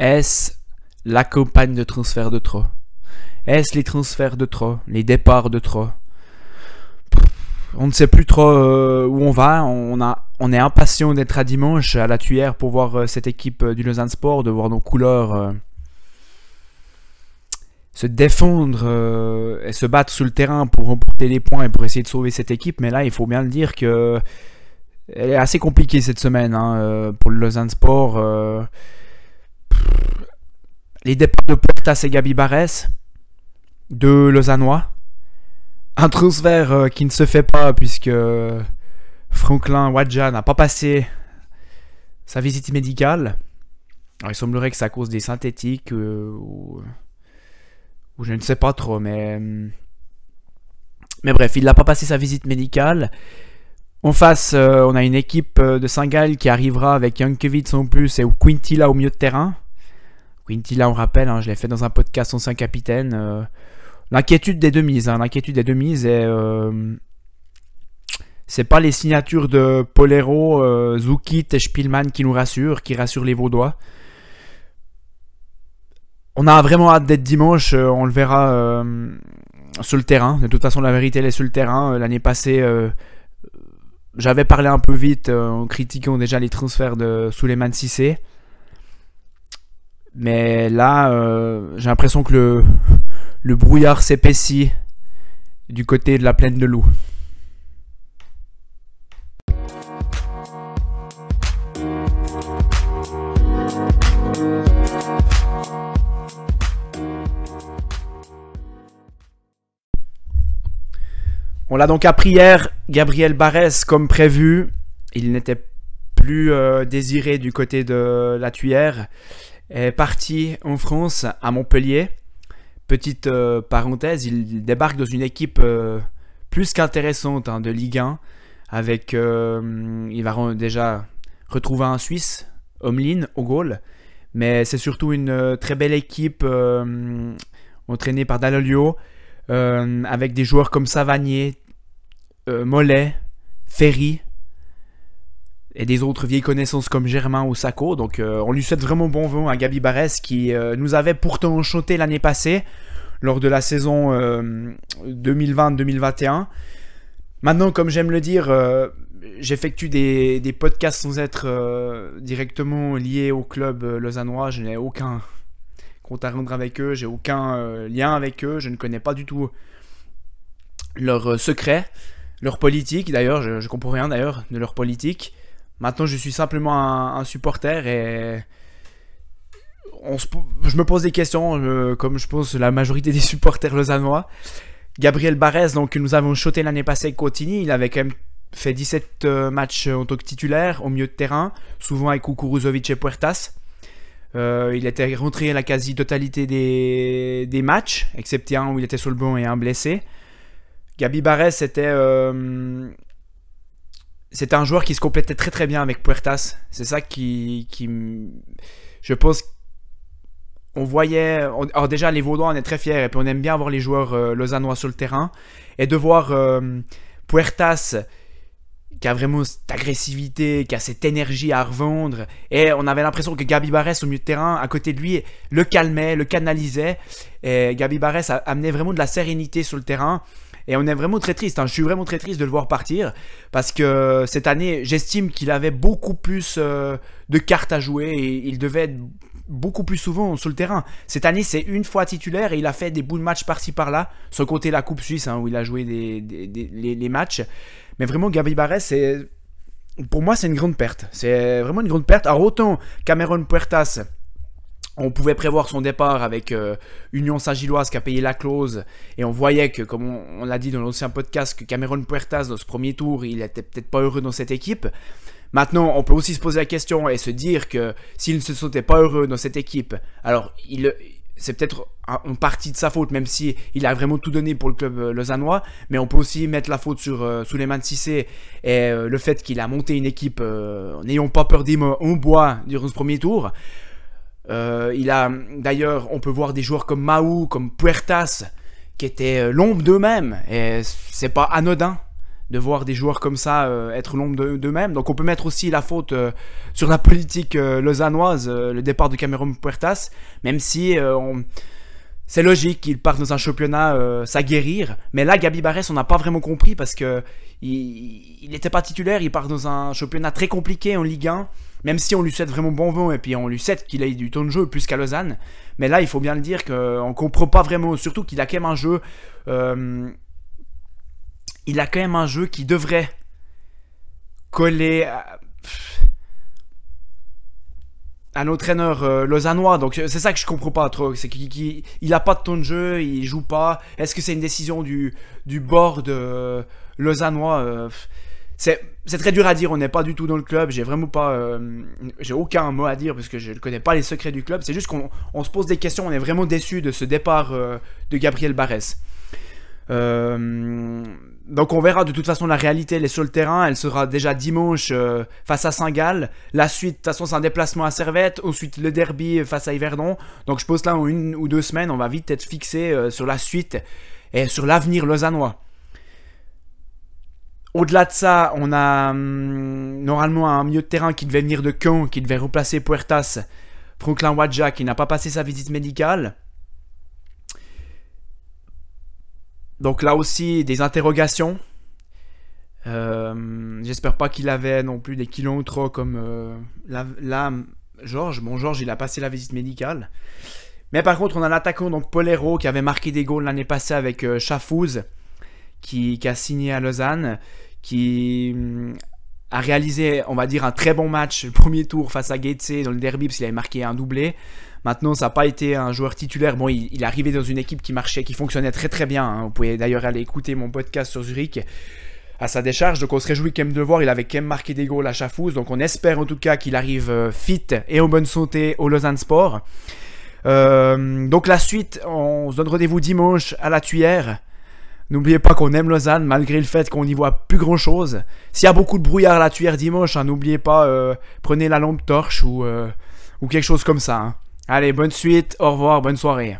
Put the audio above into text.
Est-ce la campagne de transfert de trop? Est-ce les transferts de trop? Les départs de trop? On ne sait plus trop euh, où on va. On, est impatient d'être à dimanche à la tuyère pour voir euh, cette équipe euh, du Lausanne Sport, de voir nos couleurs se défendre et se battre sur le terrain pour remporter les points et pour essayer de sauver cette équipe. Mais là, il faut bien le dire que elle est assez compliquée cette semaine hein, pour le Lausanne Sport les départs de Puertas et Gabi Barres, deux Lausannois. Un transfert euh, qui ne se fait pas puisque Franklin Wadja n'a pas passé sa visite médicale. il semblerait que c'est cause des synthétiques euh, ou, je ne sais pas trop, mais mais bref, il n'a pas passé sa visite médicale. En face, euh, on a une équipe de Saint-Gall qui arrivera avec Jankovic en plus et Quintilla au milieu de terrain. Quintilla, on rappelle, hein, je l'ai fait dans un podcast ancien capitaine. Euh, l'inquiétude des demises, hein, l'inquiétude des. Euh, c'est pas les signatures de Polero, euh, Zukit et Spielmann qui nous rassurent, qui rassurent les Vaudois. On a vraiment hâte d'être dimanche, on le verra sur le terrain. De toute façon, la vérité, elle est sur le terrain. L'année passée, j'avais parlé un peu vite en critiquant déjà les transferts de Suleiman Sissé. Mais là, euh, j'ai l'impression que le, brouillard s'épaissit du côté de la plaine de loup. On l'a donc appris hier, Gabriel Barès, comme prévu, il n'était plus euh, désiré du côté de la tuyère est parti en France, à Montpellier. Petite euh, parenthèse, il débarque dans une équipe euh, plus qu'intéressante hein, de Ligue 1. Avec, euh, il va déjà retrouver un Suisse, Omlin, au goal. Mais c'est surtout une très belle équipe entraînée par Dalolio, avec des joueurs comme Savanier, Mollet, Ferry, et des autres vieilles connaissances comme Germain ou Sacco. Donc euh, on lui souhaite vraiment bon vent à Gabi Barès qui euh, nous avait pourtant enchanté l'année passée lors de la saison 2020-2021. Euh, Maintenant, comme j'aime le dire, j'effectue des, des, podcasts sans être directement lié au club lausannois. Je n'ai aucun compte à rendre avec eux, j'ai aucun lien avec eux, je ne connais pas du tout leurs secrets, leur politique. D'ailleurs, je, je comprends rien d'ailleurs de leur politique. Maintenant, je suis simplement un, supporter et je me pose des questions, euh, comme je pose la majorité des supporters lausannois. Gabriel Barès, donc, que nous avons shoté l'année passée avec Cotigny, il avait quand même fait 17 euh, matchs en tant que titulaire au milieu de terrain, souvent avec Kukuruzovic et Puertas. Euh, il était rentré à la quasi-totalité des, des, matchs, excepté un où il était sur le banc et un blessé. Gabi Barès était c'était un joueur qui se complétait très très bien avec Puertas. C'est ça qui, je pense, on voyait. alors déjà, les Vaudois, on est très fiers et puis on aime bien voir les joueurs euh, lausannois sur le terrain et de voir euh, Puertas qui a vraiment cette agressivité, qui a cette énergie à revendre. Et on avait l'impression que Gabi Barres au milieu de terrain, à côté de lui, le calmait, le canalisait. Et Gabi Barres amenait vraiment de la sérénité sur le terrain. Et on est vraiment très triste. Hein. Je suis vraiment très triste de le voir partir. Parce que cette année, j'estime qu'il avait beaucoup plus euh, de cartes à jouer. Et il devait être beaucoup plus souvent sur le terrain. Cette année, c'est une fois titulaire et il a fait des bouts de match par-ci par-là, sans compter la Coupe Suisse hein, où il a joué des, les, matchs. Mais vraiment, Gabi Barres, c'est. Pour moi, c'est une grande perte. C'est vraiment une grande perte. Alors, autant Cameron Puertas on pouvait prévoir son départ avec euh, Union Saint-Gilloise qui a payé la clause et on voyait que, comme on, l'a dit dans l'ancien podcast, que Cameron Puertas dans ce premier tour, il était peut-être pas heureux dans cette équipe. Maintenant, on peut aussi se poser la question et se dire que s'il ne se sentait pas heureux dans cette équipe, alors c'est peut-être en partie de sa faute, même si il a vraiment tout donné pour le club euh, lausannois. Mais on peut aussi mettre la faute sur euh, Suleiman Sissé et le fait qu'il a monté une équipe n'ayant pas peur des mots en bois durant ce premier tour. Euh, il a d'ailleurs, on peut voir des joueurs comme Maou, comme Puertas, qui étaient euh, l'ombre d'eux-mêmes. Et c'est pas anodin de voir des joueurs comme ça euh, être l'ombre d'eux-mêmes. Donc on peut mettre aussi la faute sur la politique lausannoise, le départ de Cameron Puertas, même si c'est logique qu'il parte dans un championnat s'aguerrir. Mais là, Gabi Barres, on n'a pas vraiment compris parce que il n'était pas titulaire, il part dans un championnat très compliqué en Ligue 1. Même si on lui souhaite vraiment bon vent et puis on lui souhaite qu'il ait du temps de jeu plus qu'à Lausanne. Mais là, il faut bien le dire qu'on ne comprend pas vraiment, surtout qu'il a quand même un jeu il a quand même un jeu qui devrait coller à, nos entraîneur euh, lausannois. Donc c'est ça que je comprends pas trop. C'est qu'il n'a pas de ton de jeu, il joue pas. Est-ce que c'est une décision du, board euh, lausannois euh, c'est, très dur à dire, on n'est pas du tout dans le club, j'ai vraiment pas. j'ai aucun mot à dire parce que je ne connais pas les secrets du club. C'est juste qu'on se pose des questions, on est vraiment déçu de ce départ de Gabriel Barès. Euh, donc on verra de toute façon la réalité, elle est sur le terrain, elle sera déjà dimanche euh, face à Saint-Gall. La suite, de toute façon c'est un déplacement à Servette, ensuite le derby face à Yverdon. Donc je pense là en une ou deux semaines, on va vite être fixé euh, sur la suite et sur l'avenir lausannois. Au-delà de ça, on a hum, normalement un milieu de terrain qui devait venir de Caen, qui devait remplacer Puertas, Franklin Wadja, qui n'a pas passé sa visite médicale. Donc là aussi, des interrogations. Euh, j'espère pas qu'il avait non plus des kilos comme euh, là, Georges. Bon, Georges, il a passé la visite médicale. Mais par contre, on a l'attaquant, donc Polero, qui avait marqué des goals l'année passée avec euh, Chafouz, qui, a signé à Lausanne, qui hum, a réalisé, on va dire, un très bon match le premier tour face à Gatesay dans le derby, parce qu'il avait marqué un doublé. Maintenant, ça n'a pas été un joueur titulaire. Bon, il, est arrivé dans une équipe qui marchait, qui fonctionnait très très bien. Hein. Vous pouvez d'ailleurs aller écouter mon podcast sur Zurich à sa décharge. Donc on se réjouit quand même de voir. Il avait quand même marqué des goals à Chafouz. Donc on espère en tout cas qu'il arrive euh, fit et en bonne santé au Lausanne Sport. Euh, donc la suite, on se donne rendez-vous dimanche à la Tuyère. N'oubliez pas qu'on aime Lausanne malgré le fait qu'on n'y voit plus grand chose. S'il y a beaucoup de brouillard à la Tuyère dimanche, hein, n'oubliez pas, euh, prenez la lampe torche ou, ou quelque chose comme ça. Hein. Allez, bonne suite, au revoir, bonne soirée.